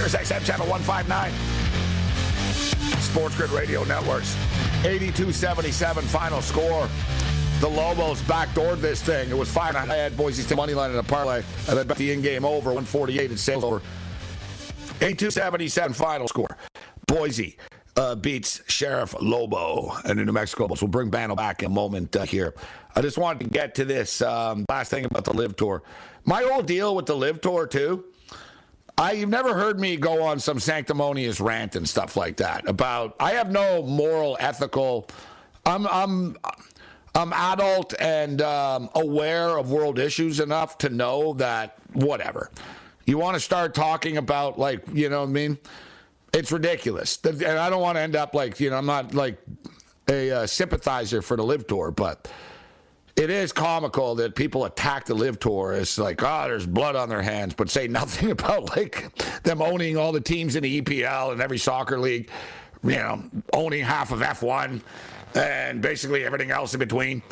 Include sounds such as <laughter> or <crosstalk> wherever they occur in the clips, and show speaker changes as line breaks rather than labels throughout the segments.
Here's XM Channel 159. Sports Grid Radio Networks. 82-77 final score. The Lobos backdoored this thing. It was five. I had Boise State money line in a parlay, and then the in-game over 148 and sales over. 82-77 final score. Boise uh, beats Sheriff Lobo and the New Mexico Lobos. We'll bring Bano back in a moment uh, here. I just wanted to get to this um, last thing about the LIV Tour. My old deal with the LIV Tour too. I, you've never heard me go on some sanctimonious rant and stuff like that about. I have no moral, ethical. I'm I'm I'm adult and um, aware of world issues enough to know that whatever. You want to start talking about like you know what I mean? It's ridiculous, and I don't want to end up like you know I'm not like a uh, sympathizer for the LIV Tour, but it is comical that people attack the LIV Tour as like, oh, there's blood on their hands, but say <laughs> nothing about like them owning all the teams in the EPL and every soccer league, you know, owning half of F1 and basically everything else in between,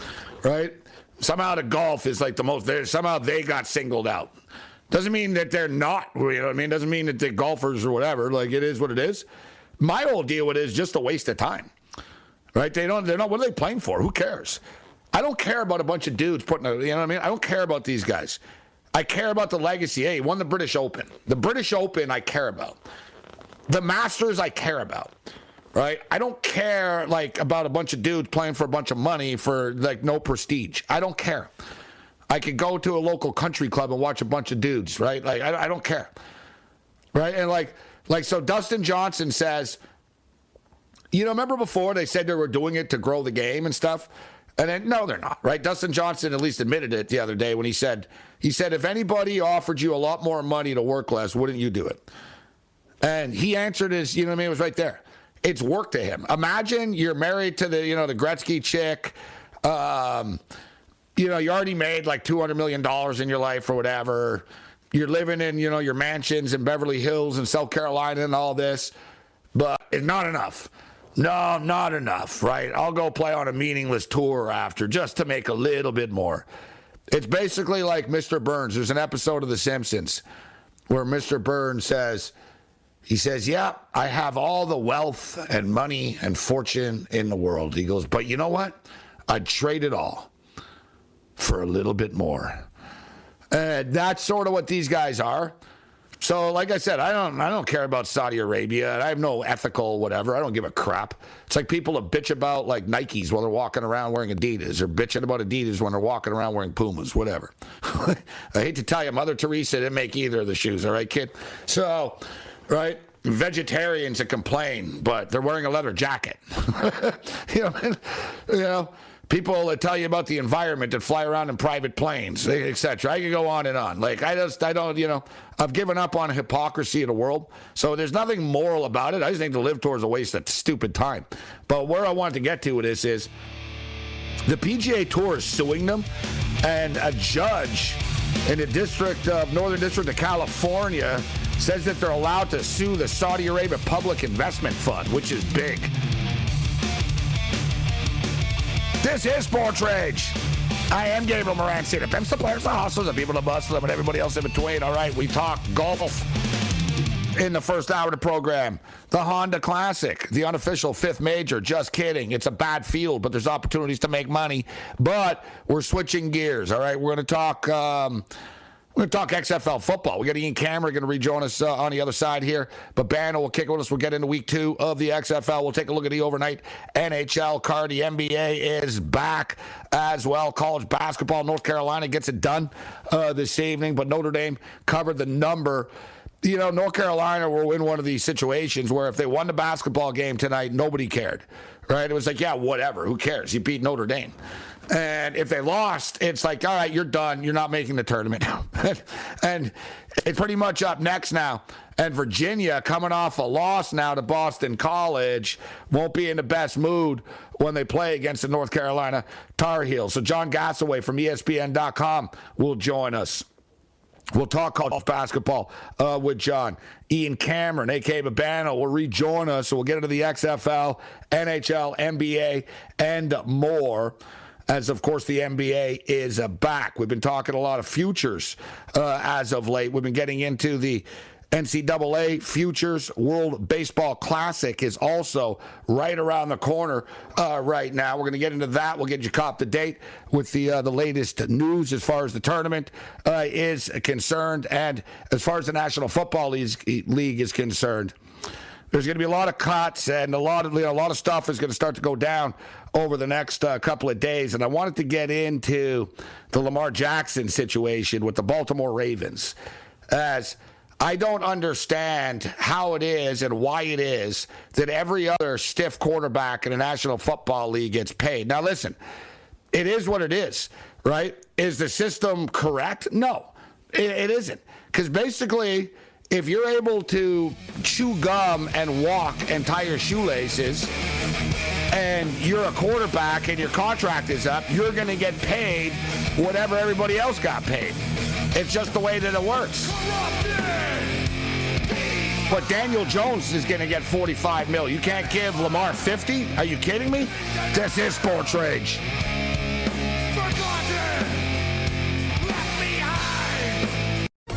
right? Somehow the golf is like the most. Somehow they got singled out. Doesn't mean that they're not. You know what I mean? Doesn't mean that they're golfers or whatever. Like it is what it is. My whole deal with it is just a waste of time, right? They don't. They're not. What are they playing for? Who cares? I don't care about a bunch of dudes putting, a, you know what I mean? I don't care about these guys. I care about the legacy. Hey, won the British Open. The British Open, I care about. The Masters, I care about. Right? I don't care like about a bunch of dudes playing for a bunch of money for like no prestige. I don't care. I could go to a local country club and watch a bunch of dudes. Right? Like I, I don't care. Right? And like like so, Dustin Johnson says. You know, remember before they said they were doing it to grow the game and stuff. And then, no, they're not, right? Dustin Johnson at least admitted it the other day when he said, he said, if anybody offered you a lot more money to work less, wouldn't you do it? And he answered his, you know what I mean? It was right there. It's work to him. Imagine you're married to the, you know, the Gretzky chick. Um, you know, you already made like $200 million in your life or whatever. You're living in, you know, your mansions in Beverly Hills and South Carolina and all this, but it's not enough. No, not enough, right? I'll go play on a meaningless tour after just to make a little bit more. It's basically like Mr. Burns. There's an episode of The Simpsons where Mr. Burns says, he says, Yeah, I have all the wealth and money and fortune in the world. He goes, But you know what? I'd trade it all for a little bit more. And that's sort of what these guys are. So, like I said, I don't, I don't care about Saudi Arabia. I have no ethical whatever. I don't give a crap. It's like people that bitch about like Nikes while they're walking around wearing Adidas, or bitching about Adidas when they're walking around wearing Pumas, whatever. <laughs> I hate to tell you, Mother Teresa didn't make either of the shoes. All right, kid. So, right. Vegetarians that complain, but they're wearing a leather jacket. <laughs> you know, you know people that tell you about the environment that fly around in private planes, etc. I could go on and on. Like I just, I don't, you know, I've given up on hypocrisy of the world. So there's nothing moral about it. I just think to LIV Tour's a waste of stupid time. But where I wanted to get to with this is the PGA Tour is suing them, and a judge in the district of Northern District of California says that they're allowed to sue the Saudi Arabia Public Investment Fund, which is big. This is Sports Rage. I am Gabriel Morency. The pimps, the players, the hustlers, the people, the busters, and everybody else in between. All right, we talk golf. in the first hour of the program. The Honda Classic, the unofficial fifth major. Just kidding. It's a bad field, but there's opportunities to make money. But we're switching gears. All right, we're going to talk. Um, we're going to talk XFL football. We got Ian Cameron going to rejoin us uh, on the other side here. But Banner will kick with us. We'll get into week two of the XFL. We'll take a look at the overnight NHL card. The NBA is back as well. College basketball. North Carolina gets it done uh, this evening, but Notre Dame covered the number you know, North Carolina were in one of these situations where if they won the basketball game tonight, nobody cared, right? It was like, yeah, whatever, who cares? You beat Notre Dame. And if they lost, it's like, all right, you're done. You're not making the tournament now. <laughs> and it's pretty much up next now. And Virginia, coming off a loss now to Boston College, won't be in the best mood when they play against the North Carolina Tar Heels. So John Gasaway from ESPN.com will join us. We'll talk college basketball uh, with John. Ian Cameron, a.k.a. Babano, will rejoin us. So we'll get into the XFL, NHL, NBA, and more as of course the NBA is uh, back. We've been talking a lot of futures uh, as of late. We've been getting into the NCAA Futures World Baseball Classic is also right around the corner uh, right now. We're going to get into that. We'll get you caught up to date with the uh, the latest news as far as the tournament uh, is concerned, and as far as the National Football League is concerned there's going to be a lot of cuts and a lot of you know, a lot of stuff is going to start to go down over the next uh, couple of days. And I wanted to get into the Lamar Jackson situation with the Baltimore Ravens, as I don't understand how it is and why it is that every other stiff quarterback in the National Football League gets paid. Now, listen, it is what it is, right? Is the system correct? No, it, it isn't, because basically if you're able to chew gum and walk and tie your shoelaces, and you're a quarterback and your contract is up, you're going to get paid whatever everybody else got paid. It's just the way that it works. But Daniel Jones is going to get 45 mil. You can't give Lamar 50? Are you kidding me? This is sports rage.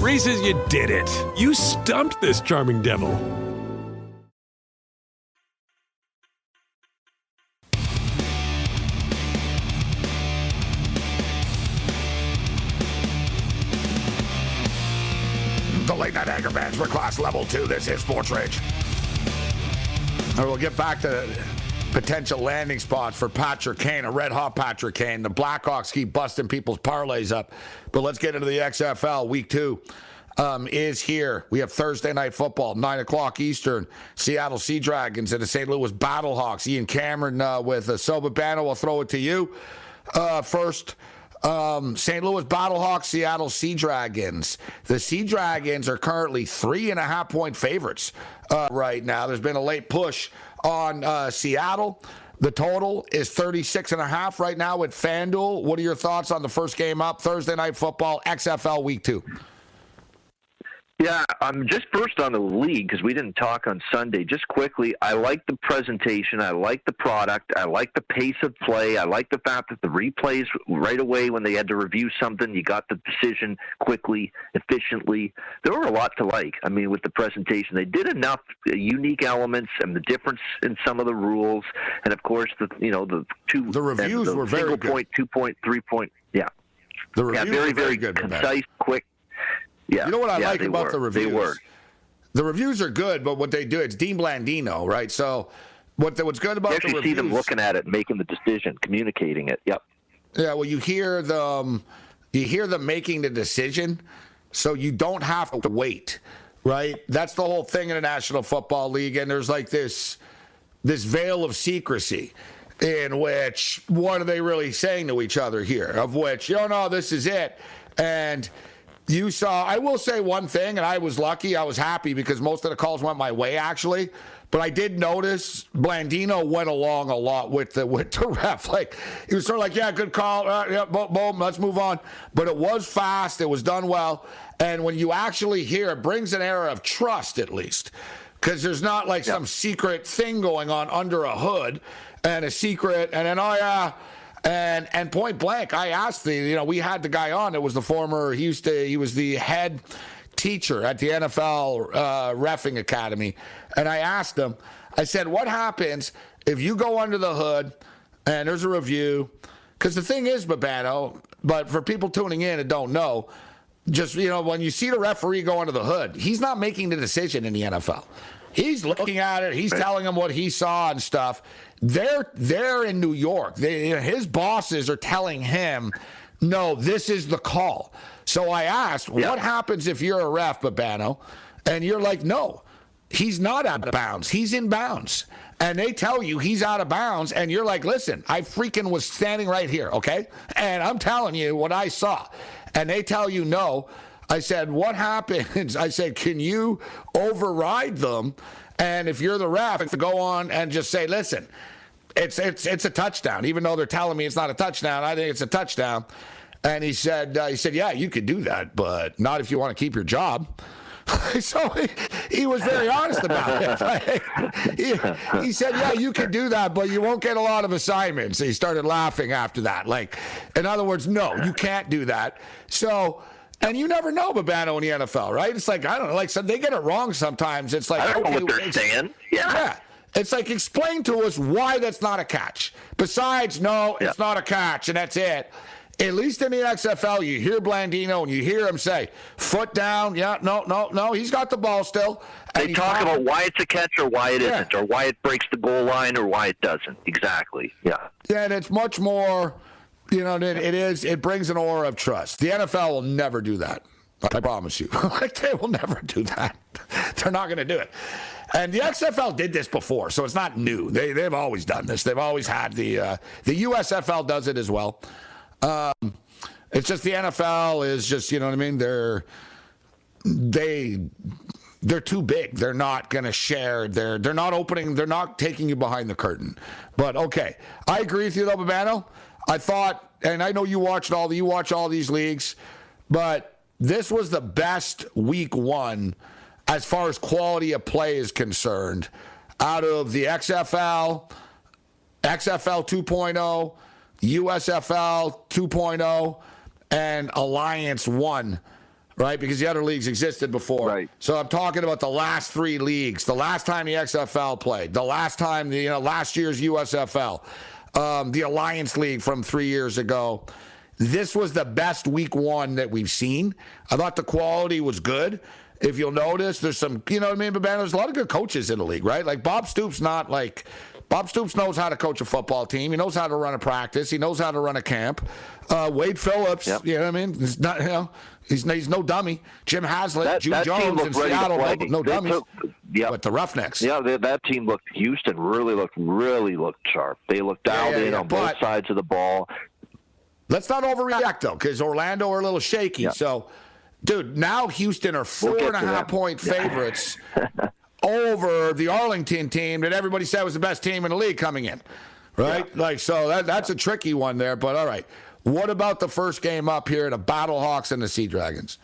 Reese's, you did it. You stumped this charming devil.
The late night anger bands for class level two. This is Sports Rage. Right, we'll get back to potential landing spots for Patrick Kane, a red hot Patrick Kane. The Blackhawks keep busting people's parlays up. But let's get into the XFL week two. Um, is here. We have Thursday night football, 9 o'clock Eastern. Seattle Sea Dragons and the St. Louis Battlehawks. Ian Cameron uh, with a Soba Banner will throw it to you. Uh, first, um, St. Louis Battlehawks, Seattle Sea Dragons. The Sea Dragons are currently three and a half point favorites uh, right now. There's been a late push on uh, Seattle. The total is 36 and a half right now with FanDuel. What are your thoughts on the first game up Thursday night football XFL week 2?
Yeah, um, just first on the league because we didn't talk on Sunday. Just quickly, I like the presentation. I like the product. I like the pace of play. I like the fact that the replays right away when they had to review something, you got the decision quickly, efficiently. There were a lot to like. I mean, with the presentation, they did enough uh, unique elements and the difference in some of the rules, and of course, the you know the two
the reviews
the
were very
single
good.
point, two point, three point. Yeah,
The
yeah,
reviews
very
were very
very
good.
Concise, quick. Yeah,
You know what I
yeah,
like about
were.
the reviews? The reviews are good, but what they do, it's Dean Blandino, right? So what the, what's good about
You
the
actually
reviews?
see them looking at it, making the decision, communicating it. Yep.
Yeah, well, you hear them, um, you hear them making the decision, so you don't have to wait, right? That's the whole thing in the National Football League, and there's like this, this veil of secrecy, in which what are they really saying to each other here? Of which, you know, no, this is it, and. You saw, I will say one thing, and I was lucky. I was happy because most of the calls went my way, actually. But I did notice Blandino went along a lot with the with the <laughs> ref. Like he was sort of like, "Yeah, good call. Uh, yeah, boom, boom, let's move on." But it was fast. It was done well. And when you actually hear, it brings an air of trust, at least, because there's not like some secret thing going on under a hood, and a secret, and then oh yeah. And and point blank, I asked the you know we had the guy on. It was the former he used to he was the head teacher at the NFL uh, refing academy, and I asked him. I said, "What happens if you go under the hood and there's a review?" Because the thing is, Babano, but for people tuning in and don't know, just you know when you see the referee go under the hood, he's not making the decision in the NFL. He's looking at it. He's telling them what he saw and stuff. They're they're in New York. They, his bosses are telling him, "No, this is the call." So I asked, "What happens if you're a ref, Babano?" And you're like, "No, he's not out of bounds. He's in bounds." And they tell you he's out of bounds, and you're like, "Listen, I freaking was standing right here, okay? And I'm telling you what I saw." And they tell you no. I said, what happens? <laughs> I said, can you override them? And if you're the ref, to go on and just say, listen, it's it's it's a touchdown, even though they're telling me it's not a touchdown. I think it's a touchdown. And he said, uh, he said, yeah, you could do that, but not if you want to keep your job. <laughs> so he, he was very honest about it. <laughs> he, he said, yeah, you can do that, but you won't get a lot of assignments. He started laughing after that. Like, in other words, no, you can't do that. So. And you never know Babano in the NFL, right? It's like I don't know, like so they get it wrong sometimes. It's like
I don't know what they're saying. Yeah.
yeah. It's like explain to us why that's not a catch. Besides, no, it's not a catch, and that's it. At least in the XFL, you hear Blandino and you hear him say, "Foot down." Yeah, no, no, no. He's got the ball still. And
They talk about why it's a catch or why it
Yeah.
not or why it breaks the goal line or why it doesn't. Exactly. Yeah.
Yeah, and it's much more. You know, it, it is. It brings an aura of trust. The NFL will never do that. I promise you. like <laughs> they will never do that. They're not going to do it. And the XFL did this before, so it's not new. They they've always done this. They've always had the uh, the USFL does it as well. Um, it's just the NFL is just you know what I mean. They're they they're too big. They're not going to share. They're they're not opening. They're not taking you behind the curtain. But okay, I agree with you though, Babano. I thought, and I know you watched all the you watch all these leagues, but this was the best week one as far as quality of play is concerned out of the XFL, XFL 2.0, USFL 2.0, and Alliance 1 right? Because the other leagues existed before. Right. So I'm talking about the last three leagues. The last time the XFL played. The last time the you know last year's USFL, um, the Alliance League from three years ago. This was the best week one that we've seen. I thought the quality was good. If you'll notice, there's some, you know what I mean, but man, there's a lot of good coaches in the league, right? Like Bob Stoops, not like Bob Stoops knows how to coach a football team. He knows how to run a practice. He knows how to run a camp. Uh, Wade Phillips, you know what I mean? He's not, you know, he's, he's no dummy. Jim Haslett,
That,
Jim
that
Jones in Seattle, no, no
They
dummies.
took- yeah.
But the Roughnecks.
Yeah, they, that team looked. Houston really looked, really looked sharp. They looked dialed
yeah,
in
yeah,
on
but-
both sides of the ball.
Let's not overreact though, because Orlando are a little shaky. So, dude, now Houston are four
get
and a half point favorites <laughs> over the Arlington team that everybody said was the best team in the league coming in. Right? Like, so that, that's a tricky one there. But all right. What about the first game up here, the Battlehawks and the Sea Dragons?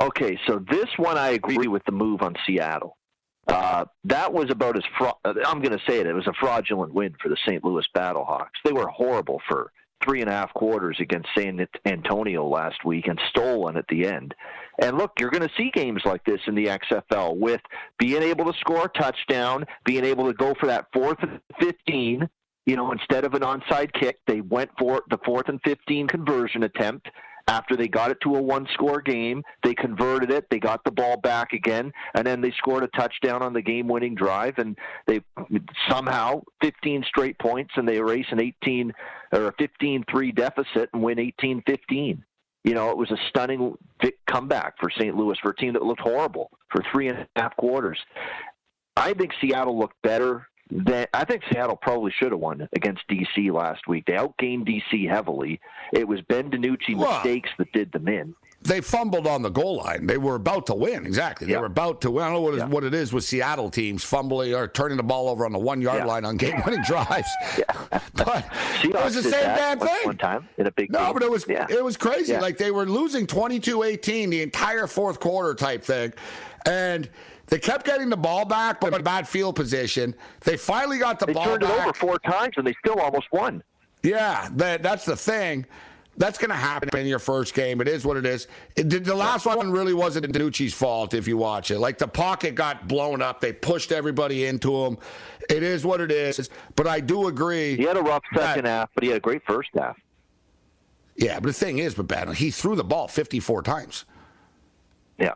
Okay, so this one I agree with the move on Seattle. Uh, that was about as fra- I'm going to say it. It was a fraudulent win for the St. Louis Battlehawks. They were horrible for three and a half quarters against San Antonio last week and stole one at the end. And look, you're going to see games like this in the XFL with being able to score a touchdown, being able to go for that fourth and 15. You know, instead of an onside kick, they went for the fourth and 15 conversion attempt after they got it to a one score game, they converted it, they got the ball back again, and then they scored a touchdown on the game winning drive and they somehow 15 straight points and they erase an 18 or a 15-3 deficit and win 18-15. You know, it was a stunning comeback for St. Louis for a team that looked horrible for three and a half quarters. I think Seattle looked better that I think Seattle probably should have won against DC last week. They outgained DC heavily. It was Ben DiNucci well, mistakes that did them in.
They fumbled on the goal line. They were about to win. Exactly. They yeah. were about to win. I don't know what, yeah. is, what it is with Seattle teams fumbling or turning the ball over on the one yard yeah. line on game winning drives. <laughs> yeah. <laughs> but <laughs> it was the same damn thing.
One time in a big
no,
game.
but it was it was crazy. Like they were losing 22-18 the entire fourth quarter type thing, and they kept getting the ball back, but in bad field position. They finally got the ball.
they
ball
turned
back.
it over four times, and they still almost won.
Yeah, that, that's the thing. That's going to happen in your first game. It is what it is. It, the last one really wasn't DiNucci's fault if you watch it. Like the pocket got blown up. They pushed everybody into him. It is what it is. But I do agree.
He had a rough second that, half, but he had a great first half.
Yeah, but the thing is, but bad, he threw the ball 54 times.
Yeah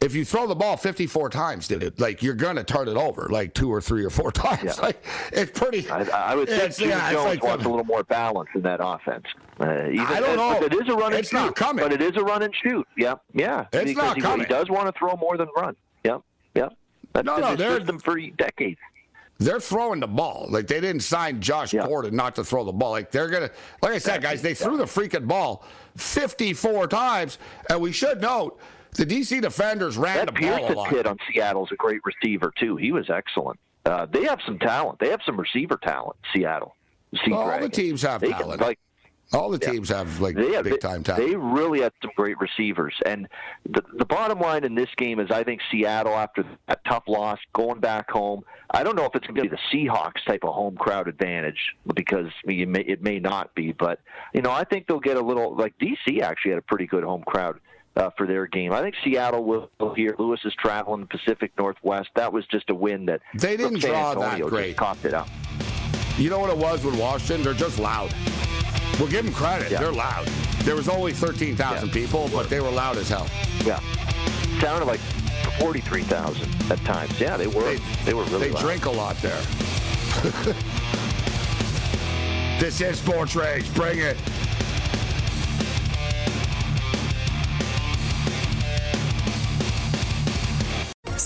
if you throw the ball 54 times, did it like you're going to turn it over like two or three or four <laughs> times? Yeah. Like it's pretty.
I, I would think Jimmy yeah, Jones like wants a little more balance in that offense.
Uh, even, I don't know.
It is a run and
it's
shoot,
not coming.
but it is a run and shoot. Yeah, yeah.
It's
because
not
he,
coming.
He does want to throw more than run. Yep, yep. That's
no, no,
they're system for decades.
They're throwing the ball. Like they didn't sign Josh yeah. Gordon not to throw the ball. Like they're gonna. Like I said, guys, they threw the freaking ball 54 times, and we should note the DC defenders ran
that
the
Pearson
ball a lot.
kid on Seattle's a great receiver too. He was excellent. Uh, they have some talent. They have some receiver talent. Seattle.
Well, all the teams have
they
talent.
Can, like,
all the teams have like they have, big time talent.
They really had some great receivers. And the, the bottom line in this game is I think Seattle, after that tough loss, going back home, I don't know if it's going to be the Seahawks type of home crowd advantage because it, may, it may not be. But, you know, I think they'll get a little, like DC actually had a pretty good home crowd uh, for their game. I think Seattle will here. Louis is traveling the Pacific Northwest. That was just a win that
they didn't draw
Antonio
that great.
Coughed it up.
You know what it was with Washington? They're just loud. We'll give them credit. Yeah. They're loud. There was only 13,000 yeah. people, but they were loud as hell.
Yeah. Sounded like 43,000 at times. Yeah, they were. They, they were really
They
loud.
drink a lot there. <laughs> this is Sports Rage. Bring it.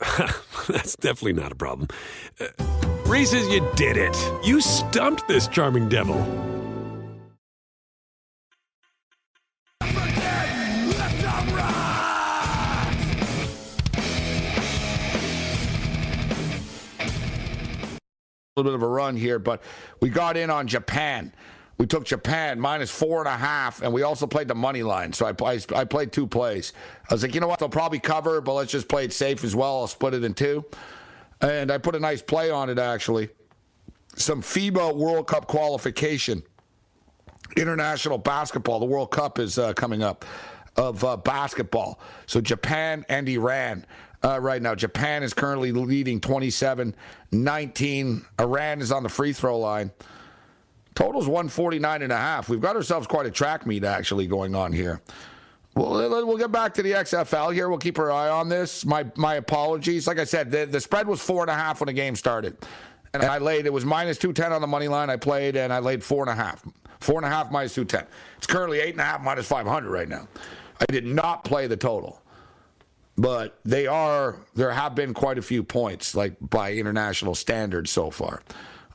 <laughs> That's definitely not a problem. Uh, Reese's, you did it. You stumped this charming devil.
A little bit of a run here, but we got in on Japan We took Japan minus four and a half, and we also played the money line. So I, I, I played two plays. I was like, you know what? They'll probably cover, but let's just play it safe as well. I'll split it in two. And I put a nice play on it, actually. Some FIBA World Cup qualification. International basketball. The World Cup is uh, coming up of uh, basketball. So Japan and Iran uh, right now. Japan is currently leading 27 19. Iran is on the free throw line. Total's 149 and a half. We've got ourselves quite a track meet actually going on here. We'll, we'll get back to the XFL here. We'll keep our eye on this. My my apologies. Like I said, the, the spread was four and a half when the game started. And I laid, it was minus 210 on the money line. I played and I laid four and a half. Four and a half minus 210. It's currently eight and a half minus 500 right now. I did not play the total. But they are, there have been quite a few points, like by international standards so far.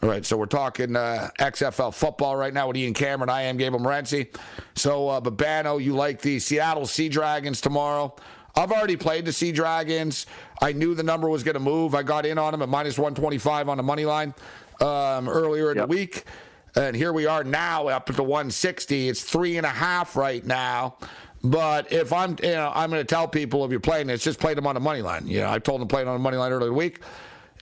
All right, so we're talking uh, XFL football right now with Ian Cameron. I am Gabe Morency. So, uh, Babano, you like the Seattle Sea Dragons tomorrow? I've already played the Sea Dragons. I knew the number was going to move. I got in on them at minus 125 on the money line um, earlier in yep. the week. And here we are now up at the 160. It's three and a half right now. But if I'm, you know, I'm going to tell people if you're playing this, just play them on the money line. You know, I told them to play it on the money line earlier in the week.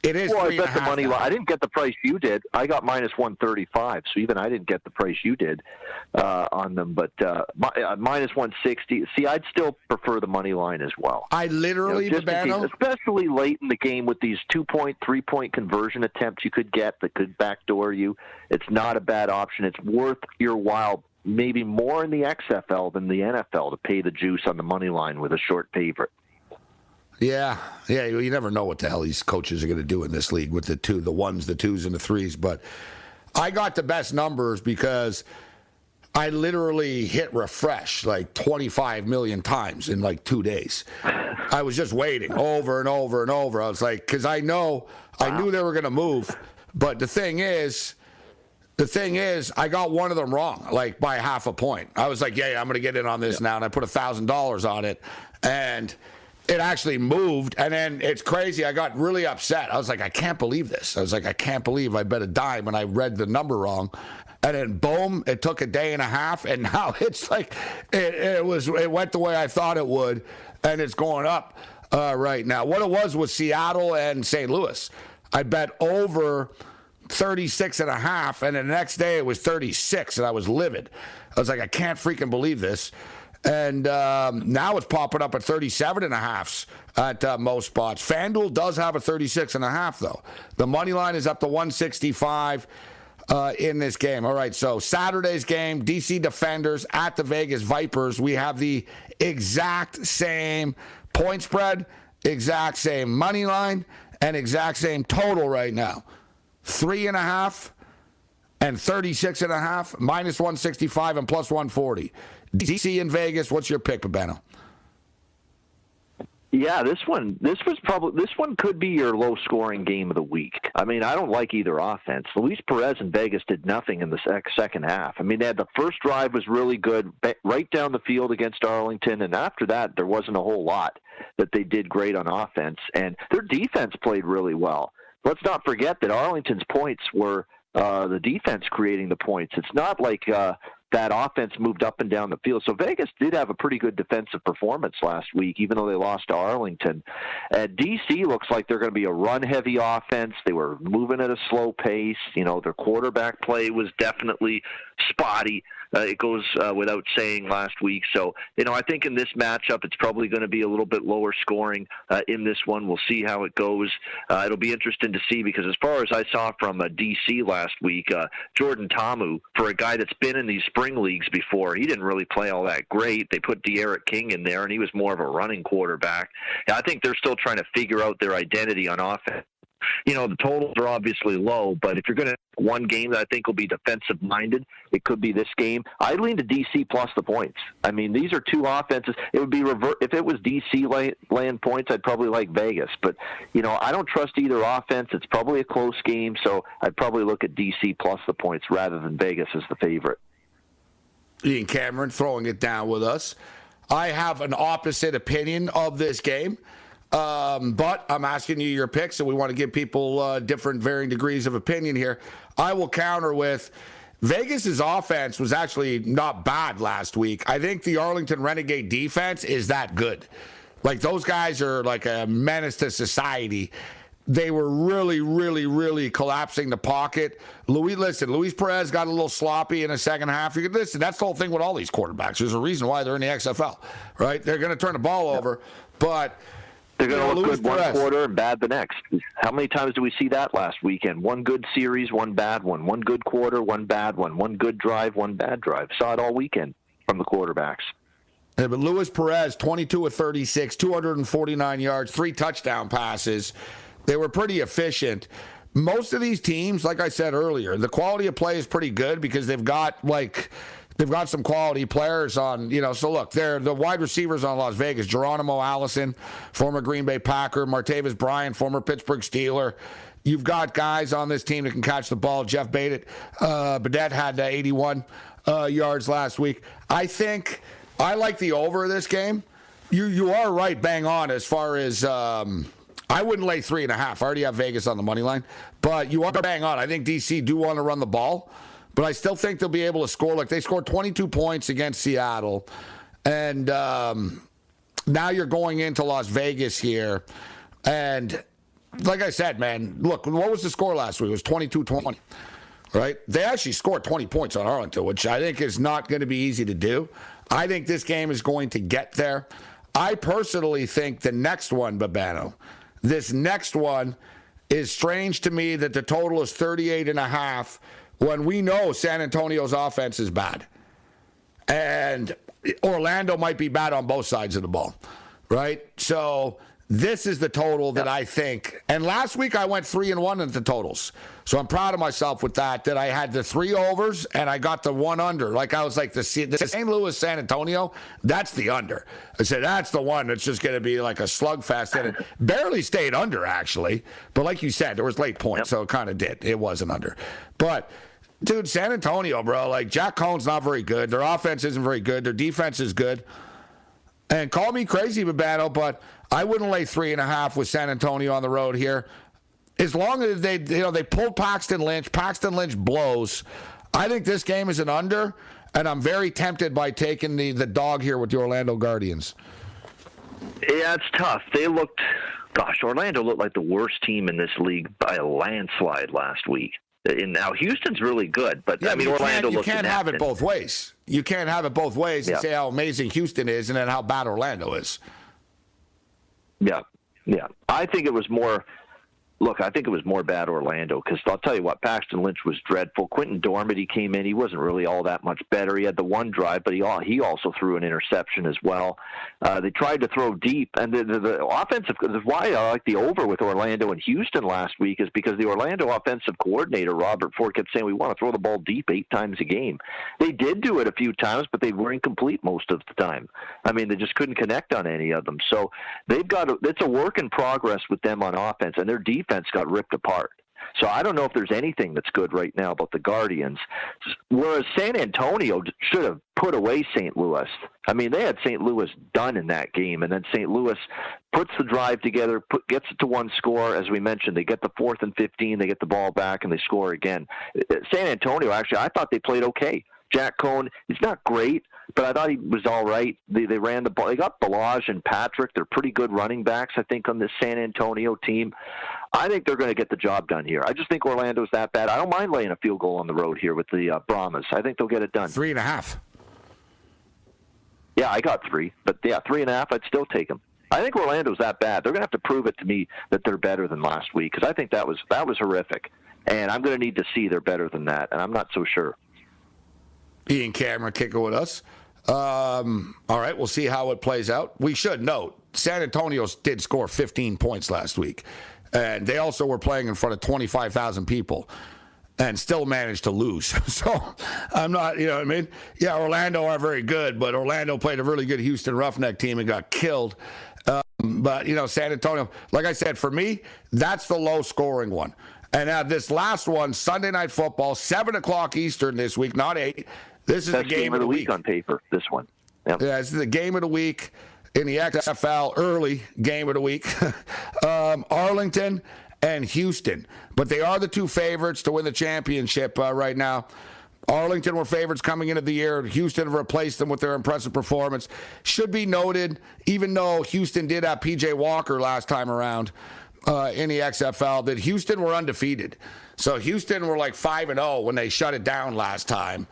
It is.
Well, I bet the money line. I didn't get the price you did. I got minus one thirty five. So even I didn't get the price you did uh, on them. But uh, uh, minus one sixty. See, I'd still prefer the money line as well.
I literally, you know,
case, especially late in the game with these two point, three point conversion attempts you could get that could backdoor you. It's not a bad option. It's worth your while maybe more in the XFL than the NFL to pay the juice on the money line with a short favorite.
Yeah, yeah. You never know what the hell these coaches are going to do in this league with the two, the ones, the twos, and the threes. But I got the best numbers because I literally hit refresh like 25 million times in like two days. I was just waiting over and over and over. I was like, because I know. I knew they were going to move. But the thing is, the thing is, I got one of them wrong, like by half a point. I was like, yeah, yeah I'm going to get in on this yep. now. And I put a $1,000 on it. And it actually moved. And then it's crazy. I got really upset. I was like, I can't believe this. I was like, I can't believe I bet a dime and I read the number wrong. And then boom, it took a day and a half, and <laughs> now it's like it, it was. It went the way I thought it would, and it's going up uh, right now. What it was was Seattle and St. Louis. I bet over 36 and a half, and the next day it was 36, and I was livid. I was like, I can't freaking believe this. And um, now it's popping up at 37 and a half at uh, most spots. FanDuel does have a 36 and a half, though. The money line is up to 165 uh, in this game. All right, so Saturday's game, DC Defenders at the Vegas Vipers. We have the exact same point spread, exact same money line, and exact same total right now three and a half and 36 and a half, minus 165 and plus 140. DC in Vegas, what's your pick, Babano?
Yeah, this one, this was probably this one could be your low scoring game of the week. I mean, I don't like either offense. Luis Perez and Vegas did nothing in the second half. I mean, they had the first drive was really good, right down the field against Arlington, and after that, there wasn't a whole lot that they did great on offense, and their defense played really well let's not forget that Arlington's points were uh, the defense creating the points. It's not like uh, that offense moved up and down the field. So Vegas did have a pretty good defensive performance last week, even though they lost to Arlington. Uh, at DC looks like they're going to be a run-heavy offense. They were moving at a slow pace. You know, their quarterback play was definitely spotty. Uh, it goes uh, without saying last week. So, you know, I think in this matchup, it's probably going to be a little bit lower scoring uh, in this one. We'll see how it goes. Uh, it'll be interesting to see because as far as I saw from uh, DC last week, uh, Jordan Ta'amu, for a guy that's been in these spring leagues before, he didn't really play all that great. They put D'Eriq King in there, and he was more of a running quarterback. I think they're still trying to figure out their identity on offense you know, the totals are obviously low, but if you're going to one game that I think will be defensive minded, it could be this game. I lean to DC plus the points. I mean, these are two offenses. It would be revert if it was DC land points. I'd probably like Vegas, but you know, I don't trust either offense. It's probably a close game, so I'd probably look at DC plus the points rather than Vegas as the favorite.
Ian Cameron throwing it down with us. I have an opposite opinion of this game. Um, but I'm asking you your picks, and we want to give people uh, different varying degrees of opinion here. I will counter with Vegas's offense was actually not bad last week. I think the Arlington Renegade defense is that good. Like those guys are like a menace to society. They were really, really, really collapsing the pocket. Louis, listen, Luis Perez got a little sloppy in the second half. You could listen. That's the whole thing with all these quarterbacks. There's a reason why they're in the XFL, right? They're going to turn the ball over, but
they're going to look good one quarter and bad the next. How many times do we see that last weekend? One good series, one bad one. One good quarter, one bad one. One good drive, one bad drive. Saw it all weekend from the quarterbacks.
Yeah, but Luis Perez, 22 of 36, 249 yards, three touchdown passes. They were pretty efficient. Most of these teams, like I said earlier, the quality of play is pretty good because they've got like they've got some quality players on, you know. So look, they're the wide receivers on Las Vegas: Geronimo Allison, former Green Bay Packer; Martavis Bryant, former Pittsburgh Steeler. You've got guys on this team that can catch the ball. Jeff Badet, uh, Badet had uh, 81 uh, yards last week. I think I like the over of this game. You you are right, bang on as far as. Um, I wouldn't lay three and a half. I already have Vegas on the money line, but you are bang on. I think DC do want to run the ball, but I still think they'll be able to score. Like they scored 22 points against Seattle, and um, now you're going into Las Vegas here, and like I said, man, look, what was the score last week? It was 22-20. Right? They actually scored 20 points on Arlington, which I think is not going to be easy to do. I think this game is going to get there. I personally think the next one, Babano, this next one is strange to me that the total is 38 and a half when we know San Antonio's offense is bad. And Orlando might be bad on both sides of the ball, right? So this is the total that I think. And last week I went three and one at the totals. So I'm proud of myself with that, that I had the three overs and I got the one under. Like I was like, the, the St. Louis San Antonio, that's the under. I said, that's the one that's just going to be like a slugfest. And it barely stayed under, actually. But like you said, there was late points, so it kind of did. It wasn't under. But dude, San Antonio, bro, like Jack Coan's not very good. Their offense isn't very good. Their defense is good. And call me crazy, Babano, but I wouldn't lay three and a half with San Antonio on the road here. As long as they, you know, they pulled Paxton Lynch. Paxton Lynch blows. I think this game is an under, and I'm very tempted by taking the the dog here with the Orlando Guardians.
Yeah, it's tough. They looked, gosh, Orlando looked like the worst team in this league by a landslide last week. And now Houston's really good, but
Yeah,
I mean
you
Orlando
you can't have it both ways. You can't have it both ways and
Yeah.
say how amazing Houston is and then how bad Orlando is.
Yeah, yeah. I think it was more. Look, I think it was more bad Orlando because I'll tell you what, Paxton Lynch was dreadful. Quentin Dormady came in; he wasn't really all that much better. He had the one drive, but he he also threw an interception as well. Uh, they tried to throw deep, and the, the, the offensive. Why I like the over with Orlando and Houston last week is because the Orlando offensive coordinator Robert Ford kept saying we want to throw the ball deep eight times a game. They did do it a few times, but they were incomplete most of the time. I mean, they just couldn't connect on any of them. So they've got a, it's a work in progress with them on offense, and their defense got ripped apart. So I don't know if there's anything that's good right now about the Guardians. Whereas San Antonio should have put away St. Louis. I mean, they had St. Louis done in that game, and then St. Louis puts the drive together, put, gets it to one score. As we mentioned, they get the fourth and 15, they get the ball back, and they score again. San Antonio, actually, I thought they played okay. Jack Coan, he's not great, but I thought he was all right. They, they ran the ball. They got Ballage and Patrick. They're pretty good running backs, I think, on this San Antonio team. I think they're going to get the job done here. I just think Orlando's that bad. I don't mind laying a field goal on the road here with the uh, Brahmas. I think they'll get it done.
Three and a half.
Yeah, I got three, but yeah, three and a half. I'd still take them. I think Orlando's that bad. They're going to have to prove it to me that they're better than last week because I think that was that was horrific, and I'm going to need to see they're better than that, and I'm not so sure.
Ian Cameron kicking with us. Um, all right, we'll see how it plays out. We should note San Antonio did score 15 points last week, and they also were playing in front of 25,000 people and still managed to lose. <laughs> So I'm not, you know what I mean? Yeah, Orlando are very good, but Orlando played a really good Houston Roughneck team and got killed. Um, but, you know, San Antonio, like I said, for me, that's the low scoring one. And now this last one, Sunday Night Football, 7 o'clock Eastern this week, not 8. This is
Best
the game, of the week.
on paper. This one. Yep.
Yeah, this is the game of the week in the XFL, early game of the week. <laughs> um, Arlington and Houston. But they are the two favorites to win the championship uh, right now. Arlington were favorites coming into the year. Houston replaced them with their impressive performance. Should be noted, even though Houston did have PJ Walker last time around uh, in the XFL, that Houston were undefeated. So Houston were like 5 and 0 when they shut it down last time.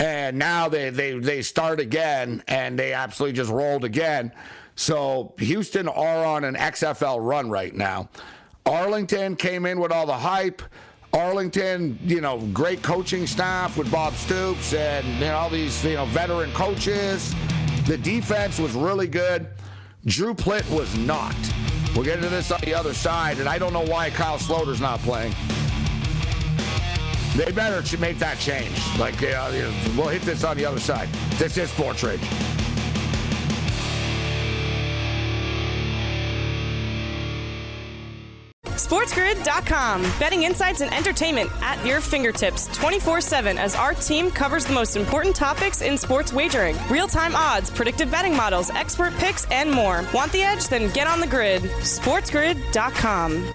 And now they, they, they start again and they absolutely just rolled again. So Houston are on an XFL run right now. Arlington came in with all the hype. Arlington, you know, great coaching staff with Bob Stoops and you know, all these you know veteran coaches. The defense was really good. Drew Plitt was not. We'll get into this on the other side, and I don't know why Kyle Sloter's not playing. They better make that change. Like, uh, we'll hit this on the other side. This is Sports Rage.
SportsGrid.com. Betting insights and entertainment at your fingertips 24 7 as our team covers the most important topics in sports wagering real time odds, predictive betting models, expert picks, and more. Want the edge? Then get on the grid. SportsGrid.com.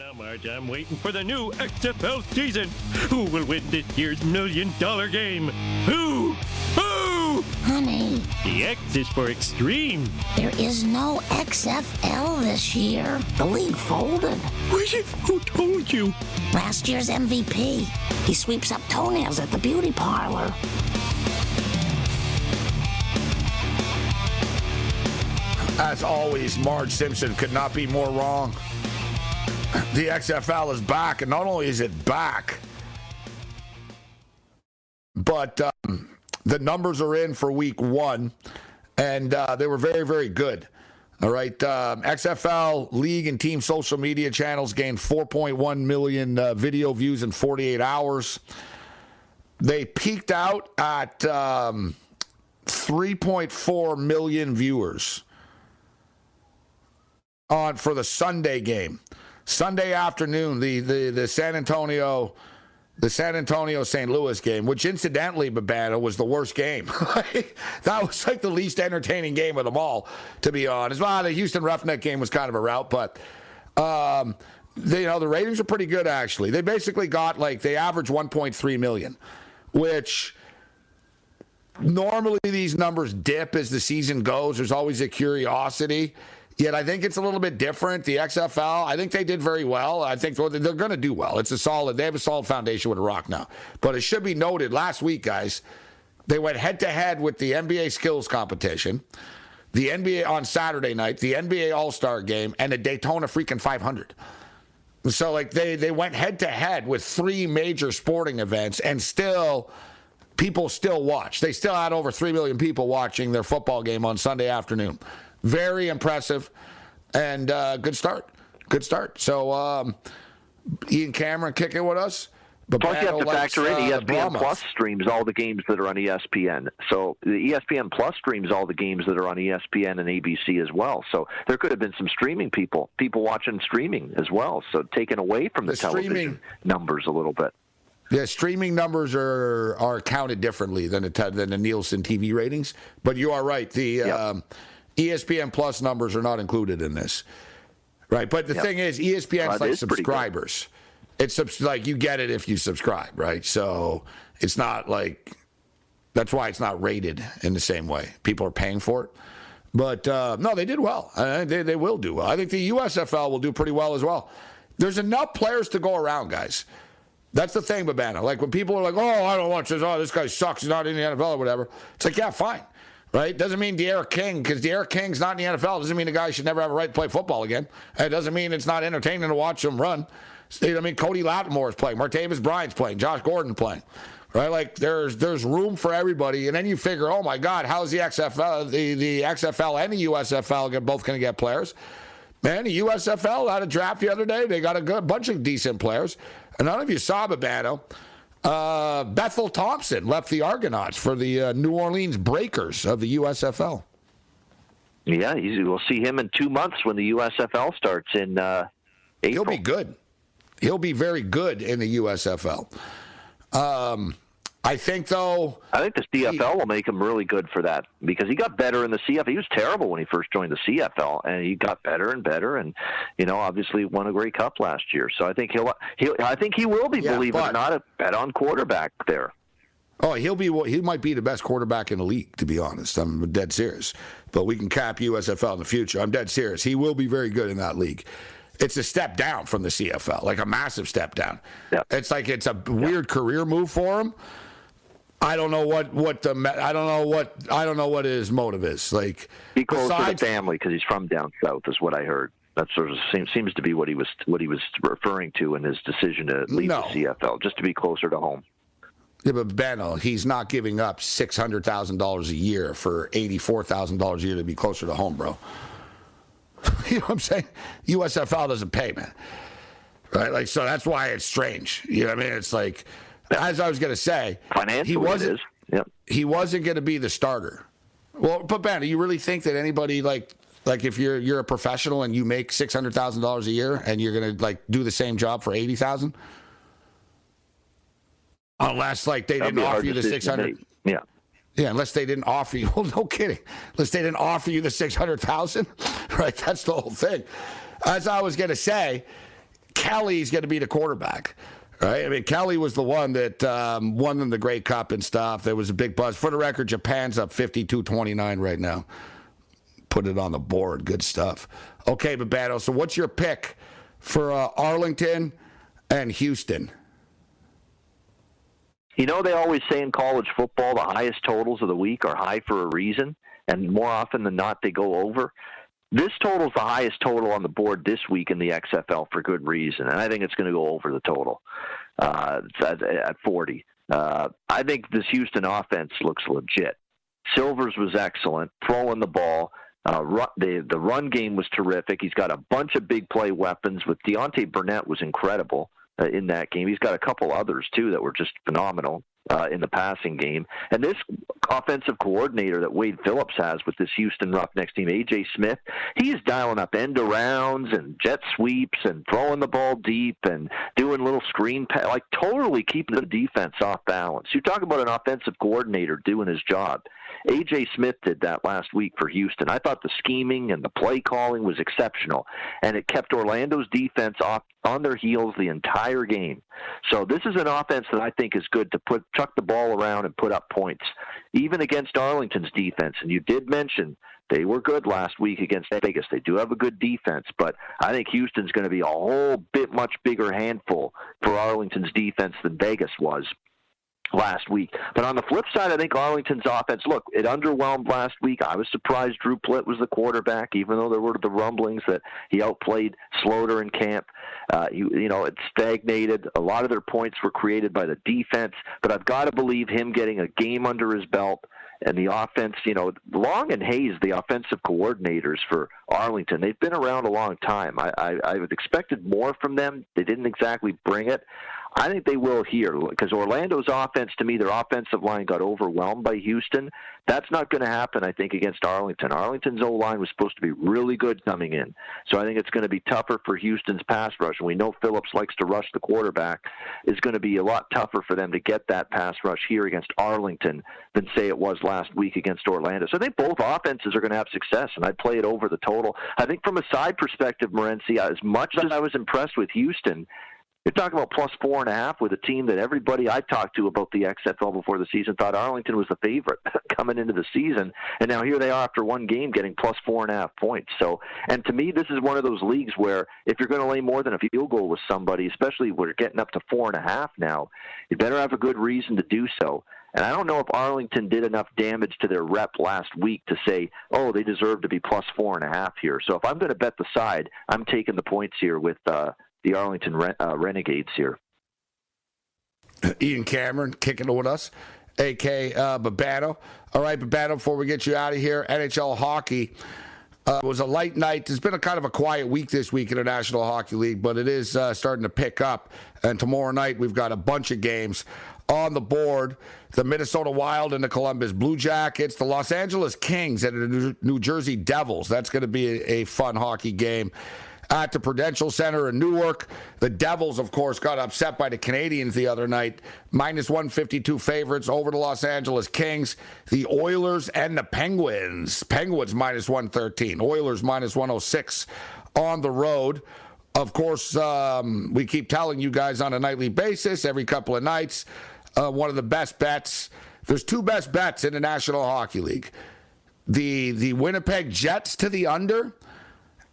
Now, Marge, I'm waiting for the new XFL season. Who will win this year's million dollar game? Who? Who?
Honey.
The X is for extreme.
There is no XFL this year. The league folded.
Wait, who told you?
Last year's MVP. He sweeps up toenails at the beauty parlor.
As always, Marge Simpson could not be more wrong. <coughs> The XFL is back, and not only is it back, but um, the numbers are in for week one, and uh, they were very, very good. All right. Um, XFL league and team social media channels gained 4.1 million uh, video views in 48 hours. They peaked out at um, 3.4 million viewers on for the Sunday game. Sunday afternoon, the the the San Antonio the San Antonio St. Louis game, which incidentally, Babano, was the worst game. <laughs> that was like the least entertaining game of them all, to be honest. Well, the Houston Roughneck game was kind of a rout, but um, they, you know the ratings are pretty good actually. They basically got like they average 1.3 million, which normally these numbers dip as the season goes. There's always a curiosity. Yet I think it's a little bit different. The XFL, I think they did very well. I think they're going to do well. It's a solid. They have a solid foundation with a rock now. But it should be noted, last week, guys, they went head to head with the NBA skills competition, the NBA on Saturday night, the NBA All Star game, and the Daytona freaking 500. So like they they went head to head with three major sporting events, and still people still watch. They still had over three million people watching their football game on Sunday afternoon. Very impressive and uh, good start. Good start. So um, Ian Cameron kicking with us. But
Plus, you have to
likes,
factor in
uh,
ESPN. Plus streams all the games that are on ESPN. So the ESPN Plus streams all the games that are on ESPN and ABC as well. So there could have been some streaming people, people watching streaming as well. So taken away from the,
The
television numbers a little bit.
Yeah, streaming numbers are are counted differently than the than the Nielsen TV ratings. But you are right. The um, ESPN Plus numbers are not included in this, right? But the
Yep.
thing is, ESPN's
that
like
is
subscribers. It's subs- like you get it if you subscribe, right? So it's not like that's why it's not rated in the same way. People are paying for it. But uh, no, they did well. Uh, they, they will do well. I think the USFL will do pretty well as well. There's enough players to go around, guys. That's the thing, Babano. Like when people are like, "Oh, I don't watch this. Oh, this guy sucks. He's not in the NFL or whatever." It's like, yeah, fine, right? Doesn't mean De'Ara King because De'Ara King's not in the NFL. Doesn't mean the guy should never have a right to play football again. It doesn't mean it's not entertaining to watch him run. I mean, Cody Latimer is playing. Martavis Bryant's playing. Josh Gordon's playing. Right, like there's there's room for everybody, and then you figure, oh my God, how's the XFL, the the XFL and the USFL both going to get players? Man, the USFL had a draft the other day. They got a good bunch of decent players. And none of you saw Babano. Uh, Bethel Thompson left the Argonauts for the uh, New Orleans Breakers of the USFL.
Yeah, he's, we'll see him in two months when the USFL starts in uh, April.
He'll be good. He'll be very good in the USFL. Um, I think though.
I think the CFL will make him really good for that because he got better in the CFL. He was terrible when he first joined the CFL, and he got better and better, and you know, obviously won a Grey Cup last year. So I think he'll, he'll I think he will be,
Yeah,
believe it or not, a bet on quarterback there.
Oh, he'll be. He might be the best quarterback in the league, to be honest. I'm dead serious. But we can cap USFL in the future. I'm dead serious. He will be very good in that league. It's a step down from the CFL, like a massive step down. Yeah. It's like it's a weird career move for him. I don't know what what the I don't know what I don't know what his motive is. Like
Be closer
besides-
to family because he's from down south, is what I heard. That sort of seems seems to be what he was what he was referring to in his decision to leave
No.
the CFL, just to be closer to home.
Yeah, but Benno, he's not giving up six hundred thousand dollars a year for eighty-four thousand dollars a year to be closer to home, bro. <laughs> you know what I'm saying? USFL doesn't pay, man. Right? Like, so that's why it's strange. You know what I mean? It's like, as I was gonna say,
Financially,
he wasn't.
Yep.
He wasn't gonna be the starter. Well, but Ben, do you really think that anybody like? Like if you're you're a professional and you make six hundred thousand dollars a year and you're gonna like do the same job for eighty thousand, unless like they
That'd
didn't
be a hard
offer you the six
to
hundred.
Yeah.
Yeah, unless they didn't offer you. <laughs> Well, no kidding. Unless they didn't offer you the six hundred thousand, <laughs> right? That's the whole thing. As I was going to say, Kelly's going to be the quarterback, right? I mean, Kelly was the one that um, won them the Grey Cup and stuff. There was a big buzz. For the record, Japan's up 52-29 right now. Put it on the board. Good stuff. Okay, Babato. So, what's your pick for uh, Arlington and Houston?
You know, they always say in college football the highest totals of the week are high for a reason, and more often than not, they go over. This total is the highest total on the board this week in the XFL for good reason, and I think it's going to go over the total uh, at, at 40. Uh, I think this Houston offense looks legit. Silvers was excellent, throwing the ball. Uh, ru- the the run game was terrific. He's got a bunch of big play weapons. With Deontay Burnett was incredible uh, in that game. He's got a couple others too that were just phenomenal uh, in the passing game. And this offensive coordinator that Wade Phillips has with this Houston Roughnecks team, AJ Smith, he is dialing up end arounds and jet sweeps and throwing the ball deep and doing little screen pa- like totally keeping the defense off balance. You talk about an offensive coordinator doing his job. AJ Smith did that last week for Houston. I thought the scheming and the play calling was exceptional, and it kept Orlando's defense off on their heels the entire game. So this is an offense that I think is good to put chuck the ball around and put up points, even against Arlington's defense. And you did mention they were good last week against Vegas. They do have a good defense, but I think Houston's going to be a whole bit much bigger handful for Arlington's defense than Vegas was last week. But on the flip side, I think Arlington's offense, look, it underwhelmed last week. I was surprised Drew Plitt was the quarterback, even though there were the rumblings that he outplayed Sloter in camp. Uh, he, you know, it stagnated. A lot of their points were created by the defense, but I've got to believe him getting a game under his belt and the offense, you know, Long and Hayes, the offensive coordinators for Arlington, they've been around a long time. I, I, I expected more from them. They didn't exactly bring it. I think they will here because Orlando's offense, to me, their offensive line got overwhelmed by Houston. That's not going to happen, I think, against Arlington. Arlington's O line was supposed to be really good coming in. So I think it's going to be tougher for Houston's pass rush. And we know Phillips likes to rush the quarterback. It's going to be a lot tougher for them to get that pass rush here against Arlington than, say, it was last week against Orlando. So I think both offenses are going to have success, and I'd play it over the total. I think from a side perspective, Morency, as much as I was impressed with Houston, you're talking about plus four and a half with a team that everybody I talked to about the XFL before the season thought Arlington was the favorite <laughs> coming into the season, and now here they are after one game getting plus four and a half points. So, and to me, this is one of those leagues where if you're going to lay more than a field goal with somebody, especially we're getting up to four and a half now, you better have a good reason to do so. And I don't know if Arlington did enough damage to their rep last week to say, oh, they deserve to be plus four and a half here. So if I'm going to bet the side, I'm taking the points here with uh, the Arlington uh, Renegades here.
Ian Cameron kicking it with us, AK uh. All right, Babano, before we get you out of here, NHL hockey. Uh, was a light night. There's been a kind of a quiet week this week in the National Hockey League, but it is uh, starting to pick up. And tomorrow night, we've got a bunch of games on the board the Minnesota Wild and the Columbus Blue Jackets, the Los Angeles Kings and the New Jersey Devils. That's going to be a, a fun hockey game at the Prudential Center in Newark. The Devils, of course, got upset by the Canadiens the other night. Minus 152 favorites over the Los Angeles Kings. The Oilers and the Penguins. Penguins minus 113. Oilers minus 106 on the road. Of course, um, we keep telling you guys on a nightly basis, every couple of nights, uh, one of the best bets. There's two best bets in the National Hockey League. The the Winnipeg Jets to the under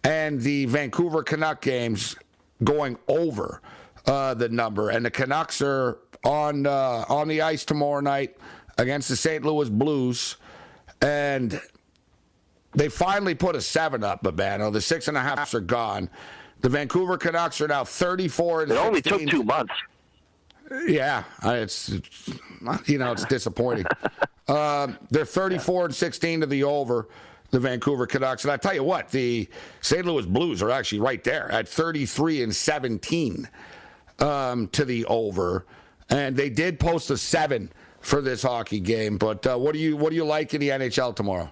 and the Vancouver Canuck games going over uh, the number. And the Canucks are on uh, on the ice tomorrow night against the St. Louis Blues, and they finally put a seven up. Babano, the six and a halfs are gone. The Vancouver Canucks are now 34 and
It only took two months.
Yeah, it's, it's you know it's disappointing. <laughs> uh, they're 34 and 16 to the over the Vancouver Canucks. And I tell you what, the St. Louis Blues are actually right there at 33 and 17 um, to the over. And they did post a seven for this hockey game. But uh, what do you what do you like in the NHL tomorrow?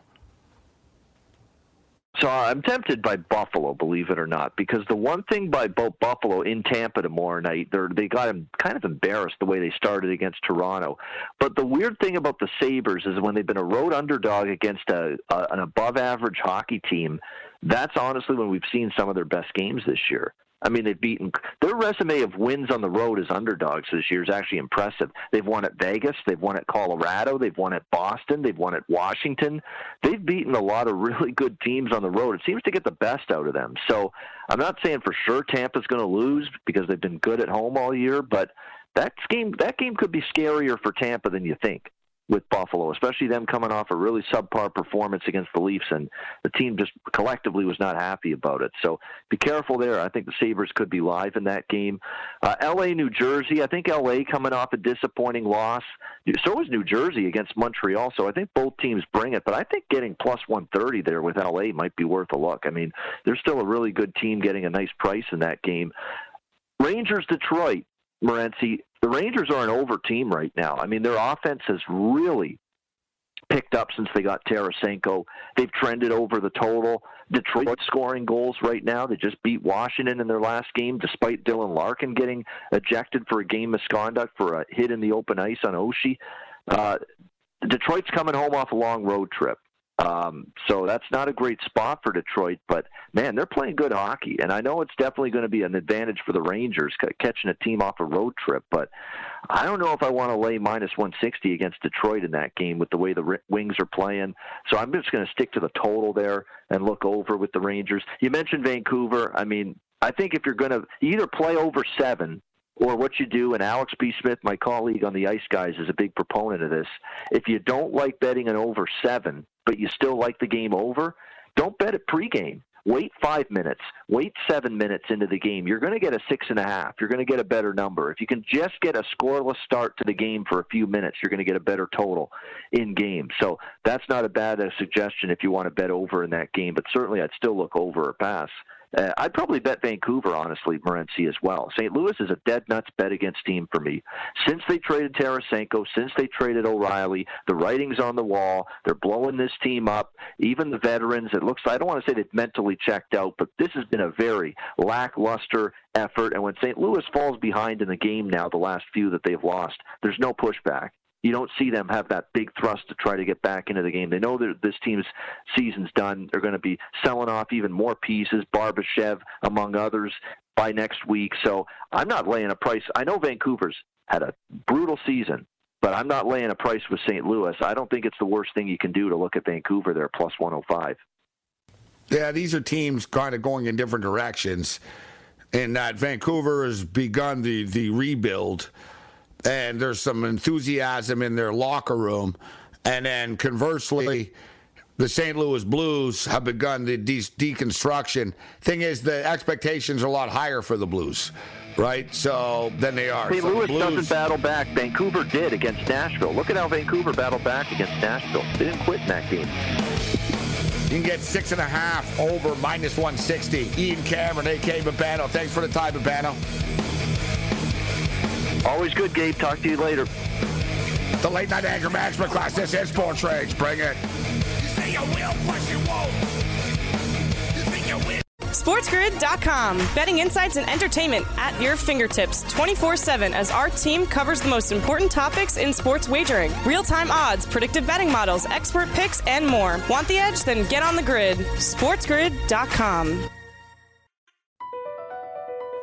So I'm tempted by Buffalo, believe it or not, because the one thing by both Buffalo in Tampa tomorrow night, they they got kind of embarrassed the way they started against Toronto. But the weird thing about the Sabres is when they've been a road underdog against a, a an above average hockey team, that's honestly when we've seen some of their best games this year. I mean, they've beaten their resume of wins on the road as underdogs this year is actually impressive. They've won at Vegas, they've won at Colorado, they've won at Boston, they've won at Washington. They've beaten a lot of really good teams on the road. It seems to get the best out of them. So I'm not saying for sure Tampa's going to lose because they've been good at home all year, but that game that game could be scarier for Tampa than you think with Buffalo, especially them coming off a really subpar performance against the Leafs, and the team just collectively was not happy about it. So be careful there. I think the Sabres could be live in that game. Uh, L.A., New Jersey. I think L.A. coming off a disappointing loss. So is New Jersey against Montreal. So I think both teams bring it, but I think getting plus 130 there with L.A. might be worth a look. I mean, they're still a really good team getting a nice price in that game. Rangers, Detroit. Morency, the Rangers are an over team right now. I mean, their offense has really picked up since they got Tarasenko. They've trended over the total. Detroit scoring goals right now. They just beat Washington in their last game, despite Dylan Larkin getting ejected for a game misconduct for a hit in the open ice on Oshie. Uh, Detroit's coming home off a long road trip. Um, so that's not a great spot for Detroit, but man, they're playing good hockey, and I know it's definitely going to be an advantage for the Rangers catching a team off a road trip. But I don't know if I want to lay minus 160 against Detroit in that game with the way the Wings are playing. So I'm just going to stick to the total there and look over with the Rangers. You mentioned Vancouver. I mean, I think if you're going to either play over seven or what you do, and Alex B. Smith, my colleague on the Ice Guys, is a big proponent of this. If you don't like betting an over seven, but you still like the game over, don't bet it pregame. Wait five minutes. Wait seven minutes into the game. You're going to get a six and a half. You're going to get a better number. If you can just get a scoreless start to the game for a few minutes, you're going to get a better total in game. So that's not a bad suggestion if you want to bet over in that game. But certainly, I'd still look over or pass Uh, I'd probably bet Vancouver, honestly, Morency as well. St. Louis is a dead nuts bet against team for me. Since they traded Tarasenko, since they traded O'Reilly, the writing's on the wall. They're blowing this team up. Even the veterans, it looks. I don't want to say they've mentally checked out, but this has been a very lackluster effort. And when St. Louis falls behind in the game now, the last few that they've lost, there's no pushback you don't see them have that big thrust to try to get back into the game. They know that this team's season's done. They're going to be selling off even more pieces, Barbashev among others, by next week. So I'm not laying a price. I know Vancouver's had a brutal season, but I'm not laying a price with St. Louis. I don't think it's the worst thing you can do to look at Vancouver there, plus 105.
Yeah, these are teams kind of going in different directions. and that Vancouver has begun the, the rebuild and there's some enthusiasm in their locker room. And then conversely, the St. Louis Blues have begun the de- deconstruction. Thing is, the expectations are a lot higher for the Blues, right? So than they are.
St.
So
Louis
Blues,
doesn't battle back. Vancouver did against Nashville. Look at how Vancouver battled back against Nashville. They didn't quit in that game.
You can get six and a half over minus 160. Ian Cameron, A.K. Babano. Thanks for the time, Babano.
Always good, Gabe. Talk to you later.
The late night anger management class. This is Sports Rage. Bring it. You say you will once you won't. You say.
Sportsgrid.com. Betting insights and entertainment at your fingertips 24 7 as our team covers the most important topics in sports wagering real time odds, predictive betting models, expert picks, and more. Want the edge? Then get on the grid. SportsGrid.com.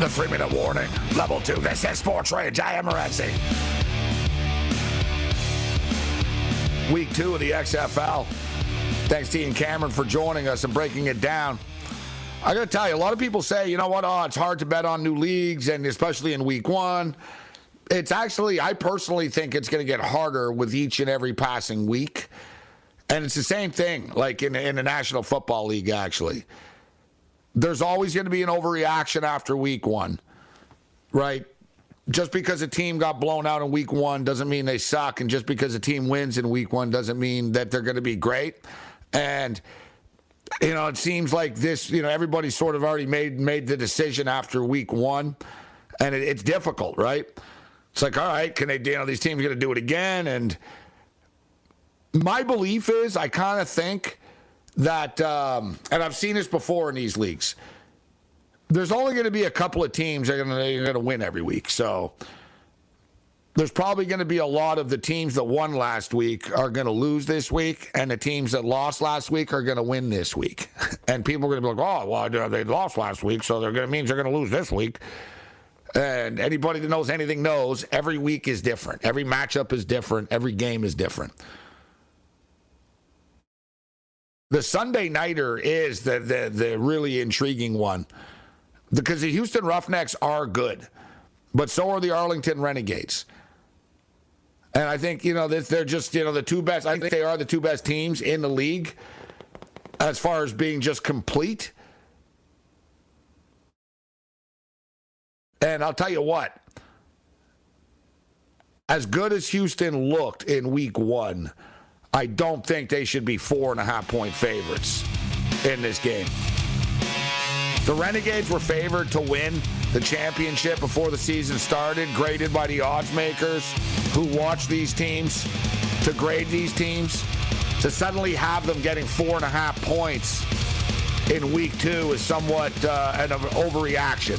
The three minute warning. Level two. This is Sports Rage. I am Morency. Week two of the XFL. Thanks to Ian Cameron for joining us and breaking it down. I got to tell you, a lot of people say, you know what, oh, it's hard to bet on new leagues, and especially in week one. It's actually, I personally think it's going to get harder with each and every passing week. And it's the same thing, like in, in the National Football League, actually there's always going to be an overreaction after week one, right? Just because a team got blown out in week one doesn't mean they suck. And just because a team wins in week one doesn't mean that they're going to be great. And, you know, it seems like this, you know, everybody sort of already made made the decision after week one. And it, it's difficult, right? It's like, all right, can they, you know, these teams going to do it again? And my belief is, I kind of think that, um, and I've seen this before in these leagues. There's only going to be a couple of teams that are going to win every week. So there's probably going to be a lot of the teams that won last week are going to lose this week, and the teams that lost last week are going to win this week. <laughs> And people are going to be like, "Oh, well, they lost last week, so they're going to means they're going to lose this week." And anybody that knows anything knows every week is different. Every matchup is different. Every game is different. The Sunday nighter is the, the, the really intriguing one because the Houston Roughnecks are good, but so are the Arlington Renegades. And I think, you know, they're just, you know, the two best, I think they are the two best teams in the league as far as being just complete. And I'll tell you what, as good as Houston looked in week one, I don't think they should be four and a half point favorites in this game. The Renegades were favored to win the championship before the season started, graded by the odds makers who watch these teams to grade these teams. To suddenly have them getting four and a half points in week two is somewhat uh, an overreaction.